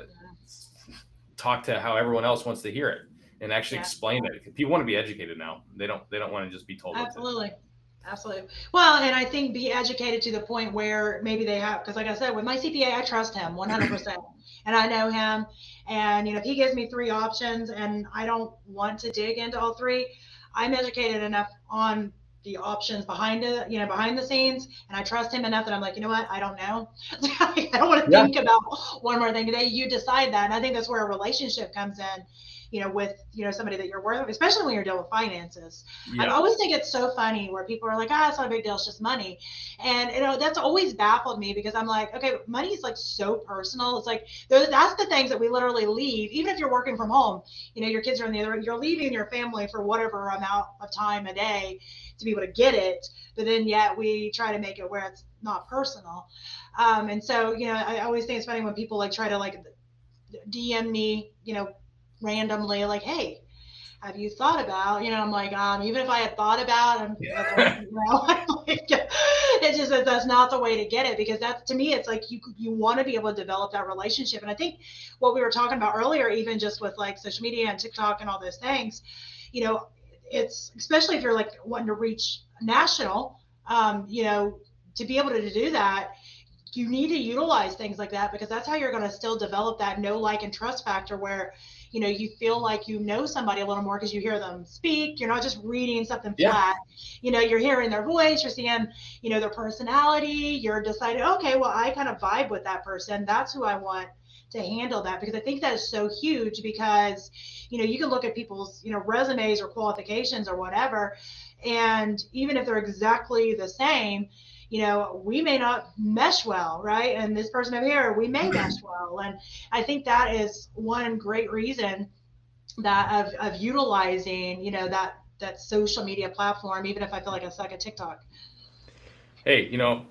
talk to how everyone else wants to hear it and actually yeah. explain it. People want to be educated now. They don't they don't want to just be told absolutely Absolutely. Well, and I think be educated to the point where maybe they have, because like I said, with my CPA, I trust him 100%. and I know him. And, you know, if he gives me three options and I don't want to dig into all three, I'm educated enough on the options behind it, you know, behind the scenes. And I trust him enough that I'm like, you know what? I don't know. I don't want to yeah. think about one more thing today. You decide that. And I think that's where a relationship comes in you know, with, you know, somebody that you're worth, especially when you're dealing with finances. Yeah. I always think it's so funny where people are like, ah, it's not a big deal. It's just money. And, you know, that's always baffled me because I'm like, okay, money is like so personal. It's like, that's the things that we literally leave, even if you're working from home, you know, your kids are in the other, end, you're leaving your family for whatever amount of time a day to be able to get it. But then yet we try to make it where it's not personal. Um, and so, you know, I always think it's funny when people like try to like DM me, you know, randomly like, hey, have you thought about, you know, I'm like, um, even if I had thought about, I'm, you know, like, it's just that that's not the way to get it because that's to me, it's like you you want to be able to develop that relationship. And I think what we were talking about earlier, even just with like social media and TikTok and all those things, you know, it's especially if you're like wanting to reach national, um, you know, to be able to do that, you need to utilize things like that because that's how you're going to still develop that know like and trust factor where you know you feel like you know somebody a little more because you hear them speak. You're not just reading something Yeah. flat. You know you're hearing their voice you're seeing you know their personality. You're deciding okay well i kind of vibe with that person. That's who i want to handle that. Because i think that is so huge because you know you can look at people's you know resumes or qualifications or whatever and even if they're exactly the same you know we may not mesh well right? And this person over here we may mesh well. And i think that is one great reason that of, of utilizing you know that that social media platform even if i feel like i suck at tiktok. Hey, you know,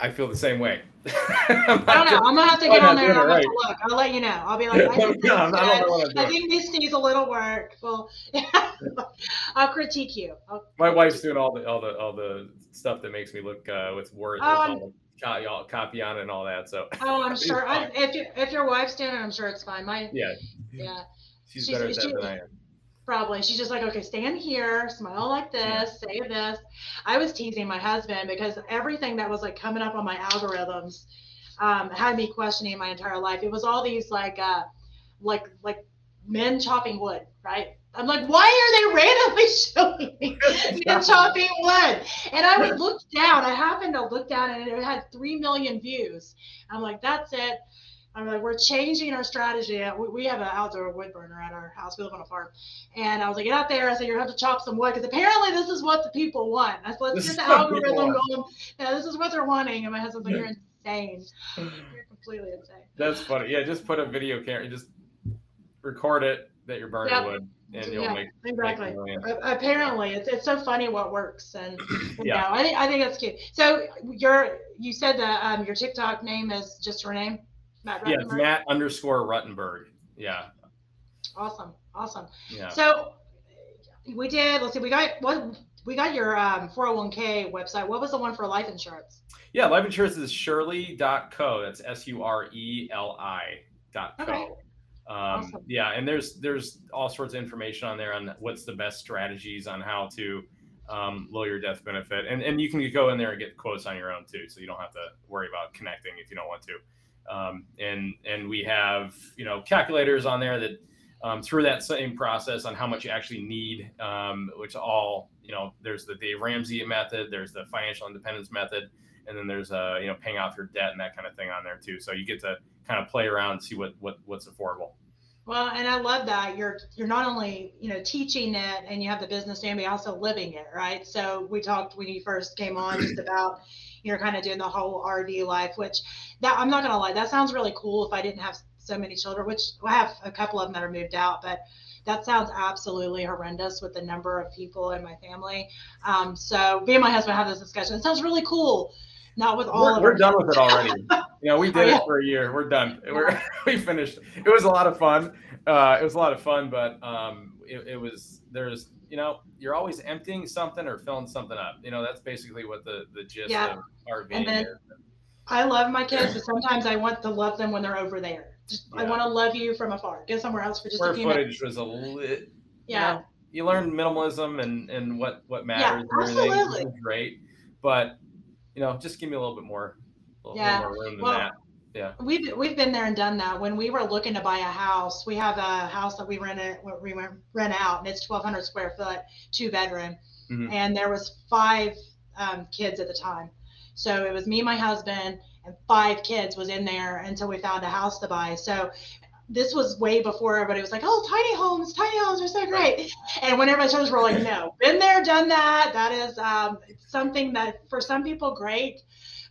I feel the same way. i don't know. I'm gonna have to get on there and i'll it have to look. I'll let you know. I'll be like i think, No, this I don't know I'm good. I doing. think this needs a little work. Well i'll critique you. I'll, My wife's doing all the all the all the stuff that makes me look uh, with words, Oh, with I'm- all the co- all- copy on it and all that. So. Oh i'm sure. I, if, you, if your wife's doing it i'm sure it's fine. My yeah, yeah. She's She's- better at that she- than I am. Probably. She's just like, okay, stand here, smile like this, say this. I was teasing my husband because everything that was like coming up on my algorithms um, had me questioning my entire life. It was all these like, uh, like, like men chopping wood, right? I'm like, why are they randomly showing me men chopping wood? And I would look down. I happened to look down and it had three million views. I'm like, that's it. I'm like, we're changing our strategy. We, we have an outdoor wood burner at our house. We live on a farm. And I was like, get out there. I said, you're going to have to chop some wood because apparently this is what the people want. I said, let's This get the algorithm going. Yeah, this is what they're wanting. And my husband's like, you're insane. You're completely insane. That's funny. Yeah, just put a video camera, and just record it that you're burning Yep. wood, and you'll Yeah, make, make Exactly. A- Apparently, it's, it's so funny what works, and you Yeah. know, I think I think that's cute. So your you said that um, your TikTok name is just your name, Matt Yeah. Matt underscore Ruttenberg. Yeah, Awesome, awesome. yeah. So we did. Let's see. We got what we got your um, 401k website. What was the one for life insurance? Yeah, life insurance is sureli.co. That's S U R E L I dot co. Okay. Um, Awesome. Yeah, and there's there's all sorts of information on there on what's the best strategies on how to um, lower your death benefit, and and you can go in there and get quotes on your own too, so you don't have to worry about connecting if you don't want to. Um, and and we have you know calculators on there that um, through that same process on how much you actually need, um, which all you know there's the Dave Ramsey method, there's the financial independence method, and then there's uh, you know paying off your debt and that kind of thing on there too. So you get to kind of play around and see what what what's affordable. Well, and I love that you're you're not only you know teaching it and you have the business name, but also living it, right? So we talked when you first came on just about you know kind of doing the whole RV life, which that I'm not gonna lie, that sounds really cool. If I didn't have so many children, which I have a couple of them that are moved out, but that sounds absolutely horrendous with the number of people in my family. Um, so me and my husband have this discussion. It sounds really cool. Not with all We're, of we're done with it already. you know, we did Oh, yeah. it for a year. We're done. We're we finished. It was a lot of fun. Uh, it was a lot of fun, but um, it, it was there's you know you're always emptying something or filling something up. You know, that's basically what the the gist Yeah. of RVing And then- is. I love my kids, but sometimes I want to love them when they're over there. Just I want to love you from afar. Get somewhere else for just a Square few minutes. footage was a lit. Yeah. You, know, you learn minimalism and and what what matters. and everything, absolutely. great, but you know, just give me a little bit more. A little, Yeah. more room than Well, that. We've we've been there and done that. When we were looking to buy a house, we have a house that we rent it we rent rent out, and it's 1,200 square foot, two bedroom, Mhm. and there was five um, kids at the time. So it was me, my husband, and five kids was in there until we found a house to buy. So this was way before everybody was like, "Oh, tiny homes, tiny homes are so great." And when everybody us, we're like, "No, been there, done that. That is um, something that for some people great,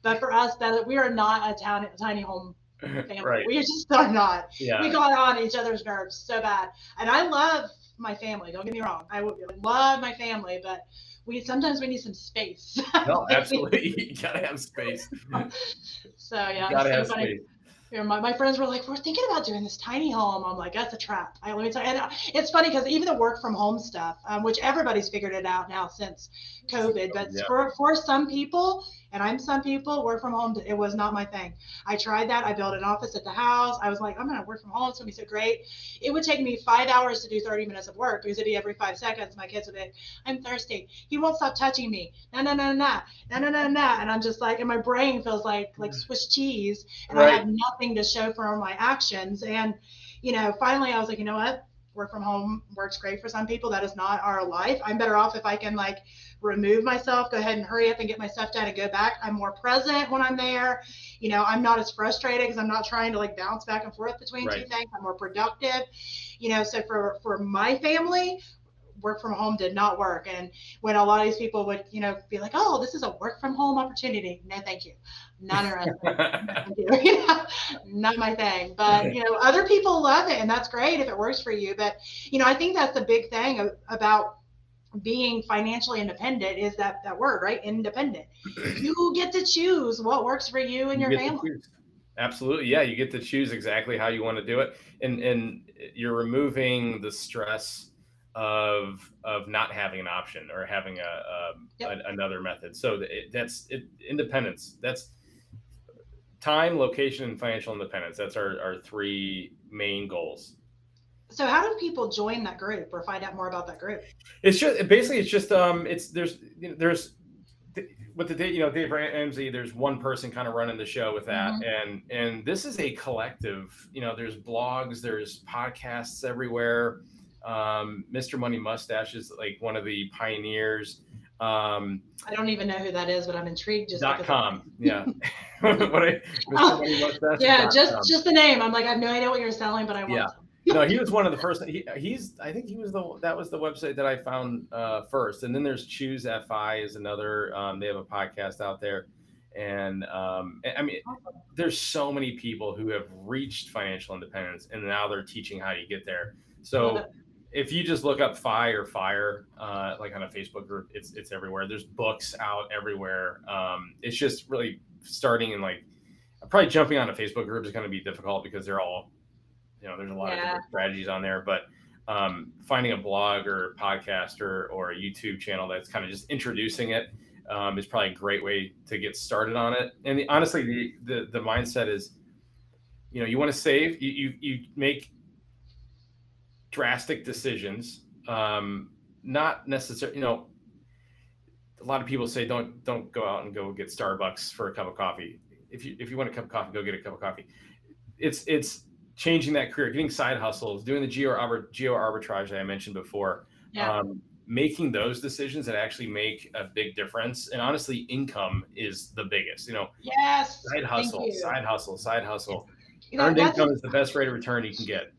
but for us, that we are not a town, tiny home family. right. We just are not. Yeah. We got on each other's nerves so bad. And I love my family. Don't get me wrong. I would love my family, but we sometimes we need some space. No, absolutely. you gotta have space. so yeah, You gotta have so space. You know, my, my friends were like, we're thinking about doing this tiny home. I'm like, that's a trap. I let me tell you. And uh, it's funny because even the work from home stuff, um, which everybody's figured it out now since COVID, but Yeah. for, for some people, and I'm some people, work from home, it was not my thing. I tried that. I built an office at the house. I was like, I'm going to work from home. It's going to be so great. It would take me five hours to do 30 minutes of work because it'd be every five seconds. My kids would be, I'm thirsty. He won't stop touching me. No, no, no, no, no, no, no, no. And I'm just like, and my brain feels like like mm. Swiss cheese and I have nothing to show for my actions. And, you know, finally I was like, you know what? work from home works great for some people. That is not our life. I'm better off if I can like remove myself, go ahead and hurry up and get my stuff done and go back. I'm more present when I'm there. You know, I'm not as frustrated because I'm not trying to like bounce back and forth between right. two things. I'm more productive. You know, so for for my family, work from home did not work. And when a lot of these people would, you know, be like, "Oh, this is a work from home opportunity," no, thank you, not interested. you know, not my thing. But you know, other people love it, and that's great if it works for you. But you know, I think that's the big thing about being financially independent is that that word right independent you get to choose what works for you and you your family absolutely yeah you get to choose exactly how you want to do it and and you're removing the stress of of not having an option or having a, a, yep. a another method. So it, that's it, independence. That's time, location, and financial independence. That's our, our three main goals. So how do people join that group or find out more about that group? It's just basically it's just um it's there's you know, there's with the day, you know Dave Ramsey, there's one person kind of running the show with that, mm-hmm. and and this is a collective. You know, there's blogs, there's podcasts everywhere. Um, Mr. Money Mustache is like one of the pioneers. Um, I don't even know who that is, but I'm intrigued. Just dot com, yeah. what I, oh, yeah, just com. just the name. I'm like, I have no idea what you're selling, but I want. Yeah. No, he was one of the first. He, he's. I think he was the. That was the website that I found uh, first, and then there's Choose FI is another. Um, they have a podcast out there, and um, I mean, there's so many people who have reached financial independence, and now they're teaching how you get there. So if you just look up FI or fire, uh, like on a Facebook group, it's it's everywhere. There's books out everywhere. Um, it's just really starting and like probably jumping on a Facebook group is going to be difficult because they're all, you know, there's a lot yeah. of different strategies on there. But um, finding a blog or podcast or, or a YouTube channel that's kind of just introducing it um, is probably a great way to get started on it. And the, honestly, the, the the mindset is, you know, you want to save. You you, you make drastic decisions. Um, not necessarily, you know, a lot of people say don't don't go out and go get Starbucks for a cup of coffee. If you if you want a cup of coffee, go get a cup of coffee. It's it's changing that career, getting side hustles, doing the geo geo arbitrage that I mentioned before. Yeah. Um, making those decisions that actually make a big difference. And honestly, income is the biggest. You know, yes, side hustle, side hustle, side hustle. You know, Earned income a, is the best rate of return you can get.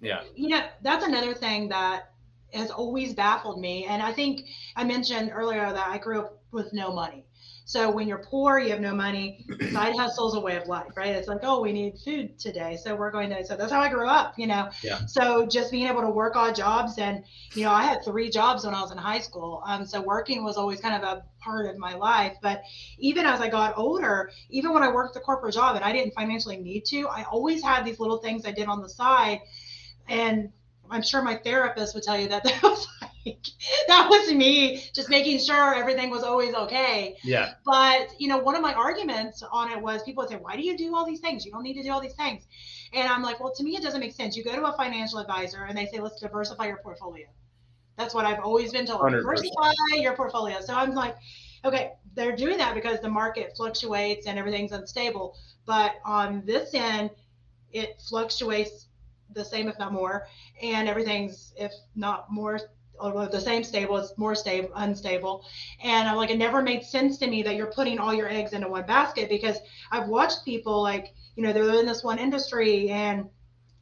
Yeah. You know, that's another thing that has always baffled me. And I think I mentioned earlier that I grew up with no money. So when you're poor, you have no money. Side hustle is a way of life, right? It's like, oh, we need food today, so we're going to. So that's how I grew up, you know. Yeah. So just being able to work odd jobs, and you know, I had three jobs when I was in high school. Um, so working was always kind of a part of my life. But even as I got older, even when I worked the corporate job and I didn't financially need to, I always had these little things I did on the side and I'm sure my therapist would tell you that that was like that was me just making sure everything was always okay. Yeah. But you know, one of my arguments on it was people would say, "Why do you do all these things? You don't need to do all these things." And I'm like, "Well, to me, it doesn't make sense. You go to a financial advisor and they say, let's diversify your portfolio." That's what I've always been told. 100%. Diversify your portfolio. So I'm like, okay, they're doing that because the market fluctuates and everything's unstable. But on this end, it fluctuates the same, if not more, and everything's, if not more, although the same stable, it's more stable, unstable. And I'm like, it never made sense to me that you're putting all your eggs into one basket because I've watched people like, you know, they're in this one industry and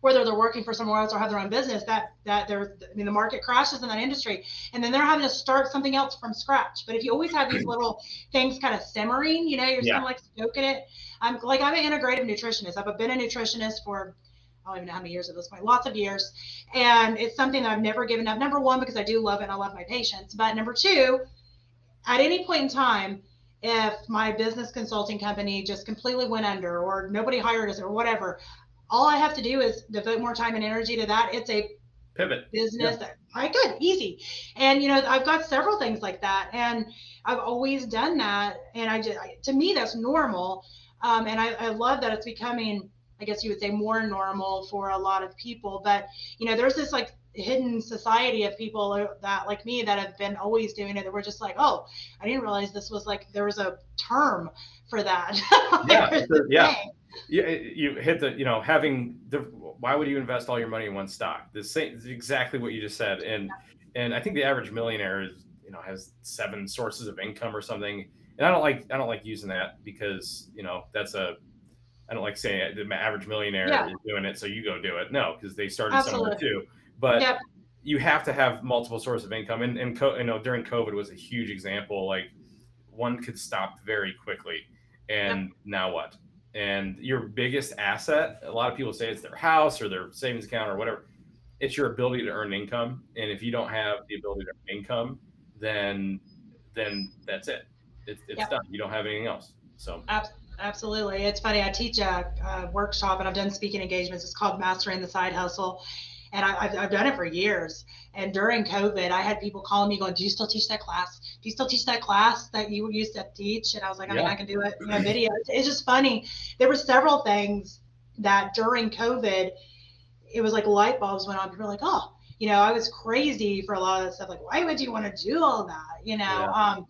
whether they're working for somewhere else or have their own business, that that they're I mean the market crashes in that industry, and then they're having to start something else from scratch. But if you always have these little things kind of simmering, you know, you're yeah. kind of like stoking it. I'm like I'm an integrative nutritionist. I've been a nutritionist for I don't even know how many years at this point, lots of years. And it's something that I've never given up. Number one, because I do love it and I love my patients. But number two, at any point in time, if my business consulting company just completely went under or nobody hired us or whatever, all I have to do is devote more time and energy to that. It's a pivot business. Yeah. I could easy. And you know, I've got several things like that. And I've always done that. And I just to me that's normal. Um, and I, I love that it's becoming I guess you would say more normal for a lot of people. But you know, there's this like hidden society of people that like me that have been always doing it that were just like oh i didn't realize this was like there was a term for that. Yeah yeah. you, you hit the you know having the why would you invest all your money in one stock? The same is exactly what you just said. And yeah. and i think the average millionaire is you know has seven sources of income or something. And i don't like i don't like using that because you know that's a I don't like saying the average millionaire yeah. is doing it, so you go do it. No, because they started Absolutely. somewhere too. But yep. you have to have multiple sources of income, and and co- you know during COVID was a huge example. Like one could stop very quickly, and yep. now what? And your biggest asset, a lot of people say it's their house or their savings account or whatever. It's your ability to earn income, and if you don't have the ability to earn income, then then that's it. It's, it's yep. done. You don't have anything else. So. Absolutely absolutely. It's funny. I teach a, a, workshop and I've done speaking engagements. It's called Mastering the Side Hustle. And I, have I've done it for years. And during COVID, I had people calling me going, Do you still teach that class? Do you still teach that class that you used to teach? And I was like, I mean, I can do it in a video. It's just funny. There were several things that during COVID, it was like light bulbs went on. People were like, Oh, you know, I was crazy for a lot of that stuff. Like, why would you want to do all that? You know, yeah. um,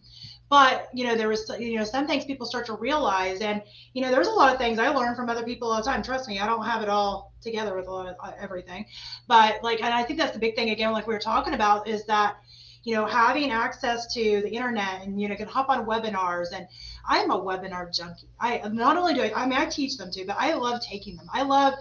but you know there was you know some things people start to realize and you know there's a lot of things i learn from other people all the time. Trust me i don't have it all together with a lot of uh, everything. But like and i think that's the big thing again like we were talking about is that you know having access to the internet and you know can hop on webinars and i'm a webinar junkie. I not only do i i mean i teach them too but i love taking them. I love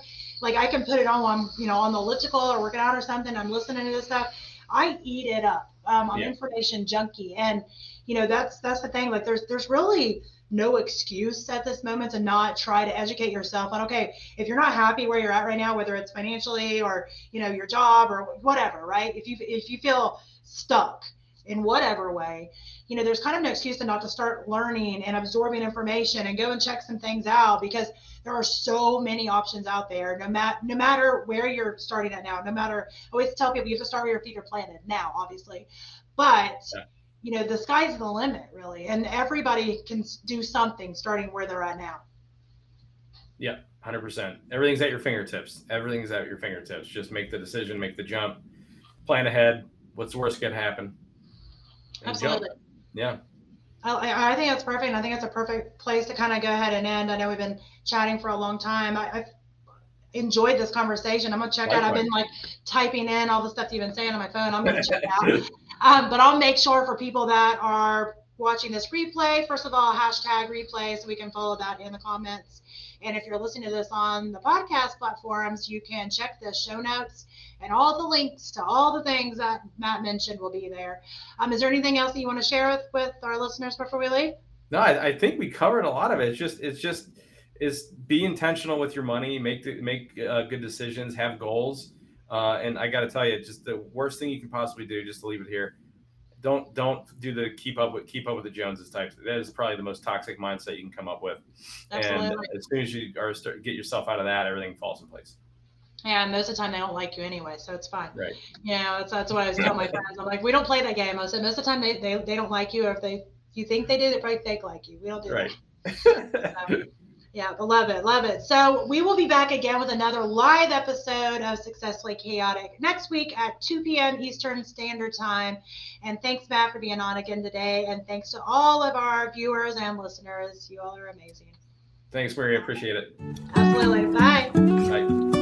like i can put it on on you know on the elliptical or working out or something i'm listening to this stuff. I eat it up. Um, i'm yeah. information junkie and you know that's that's the thing like there's there's really no excuse at this moment to not try to educate yourself on okay if you're not happy where you're at right now whether it's financially or you know your job or whatever right? If you if you feel stuck in whatever way you know there's kind of no excuse to not to start learning and absorbing information and go and check some things out because there are so many options out there. No matter no matter where you're starting at now no matter I always tell people you have to start where your feet are planted now obviously. But yeah you know the sky's the limit really and everybody can do something starting where they're at now yeah 100% everything's at your fingertips everything's at your fingertips just make the decision make the jump plan ahead what's the worst can happen absolutely jump. yeah I, I think that's perfect. I think it's a perfect place to kind of go ahead and end. I know we've been chatting for a long time. I, have enjoyed this conversation. I'm gonna check Likewise. out. I've been like typing in all the stuff you've been saying on my phone. I'm gonna check out. Um, but I'll make sure for people that are watching this replay, first of all, hashtag replay so we can follow that in the comments. And if you're listening to this on the podcast platforms, you can check the show notes and all the links to all the things that Matt mentioned will be there. Um, is there anything else that you want to share with, with our listeners before we leave? No, I, I think we covered a lot of it. It's just, it's just, is be intentional with your money, make the, make uh, good decisions, have goals. Uh, and I got to tell you, just the worst thing you can possibly do, just to leave it here, don't don't do the keep up with keep up with the Joneses type. That is probably the most toxic mindset you can come up with. Absolutely. And as soon as you are start, get yourself out of that, everything falls in place. Yeah, and most of the time they don't like you anyway, so it's fine. Right. You know, it's, that's what I was telling my friends. I'm like, we don't play that game. I said most of the time they, they, they don't like you, or if they you think they do, they probably fake like you. We don't do right. that. so, yeah, love it, love it. So we will be back again with another live episode of Successfully Chaotic next week at 2 p.m. Eastern Standard Time. And thanks, Matt, for being on again today. And thanks to all of our viewers and listeners. You all are amazing. Thanks, Mary. I appreciate it. Absolutely. Bye. Bye.